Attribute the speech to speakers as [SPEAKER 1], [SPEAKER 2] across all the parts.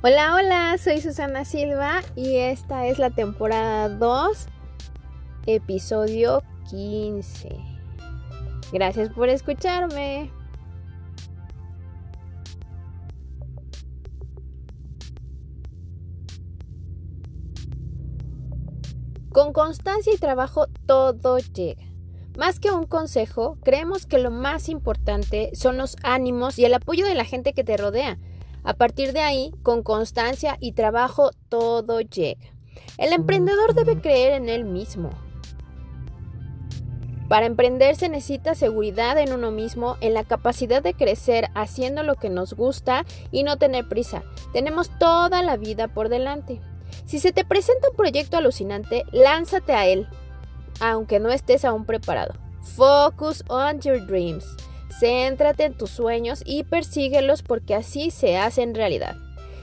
[SPEAKER 1] Hola, hola, soy Susana Silva y esta es la temporada 2, episodio 15. Gracias por escucharme. Con constancia y trabajo todo llega. Más que un consejo, creemos que lo más importante son los ánimos y el apoyo de la gente que te rodea a partir de ahí, con constancia y trabajo, todo llega. El emprendedor debe creer en él mismo. Para emprender se necesita seguridad en uno mismo, en la capacidad de crecer haciendo lo que nos gusta y no tener prisa. Tenemos toda la vida por delante. Si se te presenta un proyecto alucinante, lánzate a él, aunque no estés aún preparado. Focus on your dreams. Céntrate en tus sueños y persíguelos porque así se hacen realidad.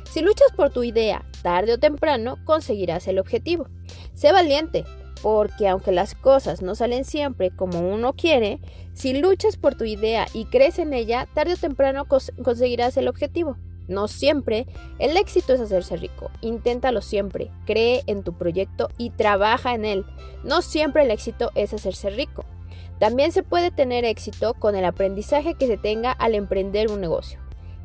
[SPEAKER 1] Si luchas por tu idea, tarde o temprano conseguirás el objetivo. Sé valiente, porque aunque las cosas no salen siempre como uno quiere, si luchas por tu idea y crees en ella, tarde o temprano conseguirás el objetivo. No siempre el éxito es hacerse rico. Inténtalo siempre. Cree en tu proyecto y trabaja en él. No siempre el éxito es hacerse rico. También se puede tener éxito con el aprendizaje que se tenga al emprender un negocio.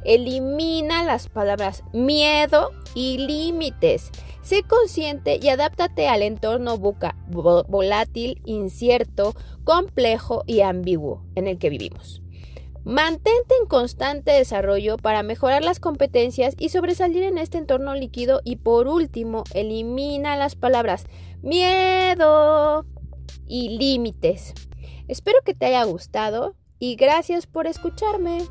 [SPEAKER 1] Elimina las palabras miedo y límites. Sé consciente y adáptate al entorno buca, volátil, incierto, complejo y ambiguo en el que vivimos. Mantente en constante desarrollo para mejorar las competencias y sobresalir en este entorno líquido y por último, elimina las palabras miedo y límites. Espero que te haya gustado y gracias por escucharme.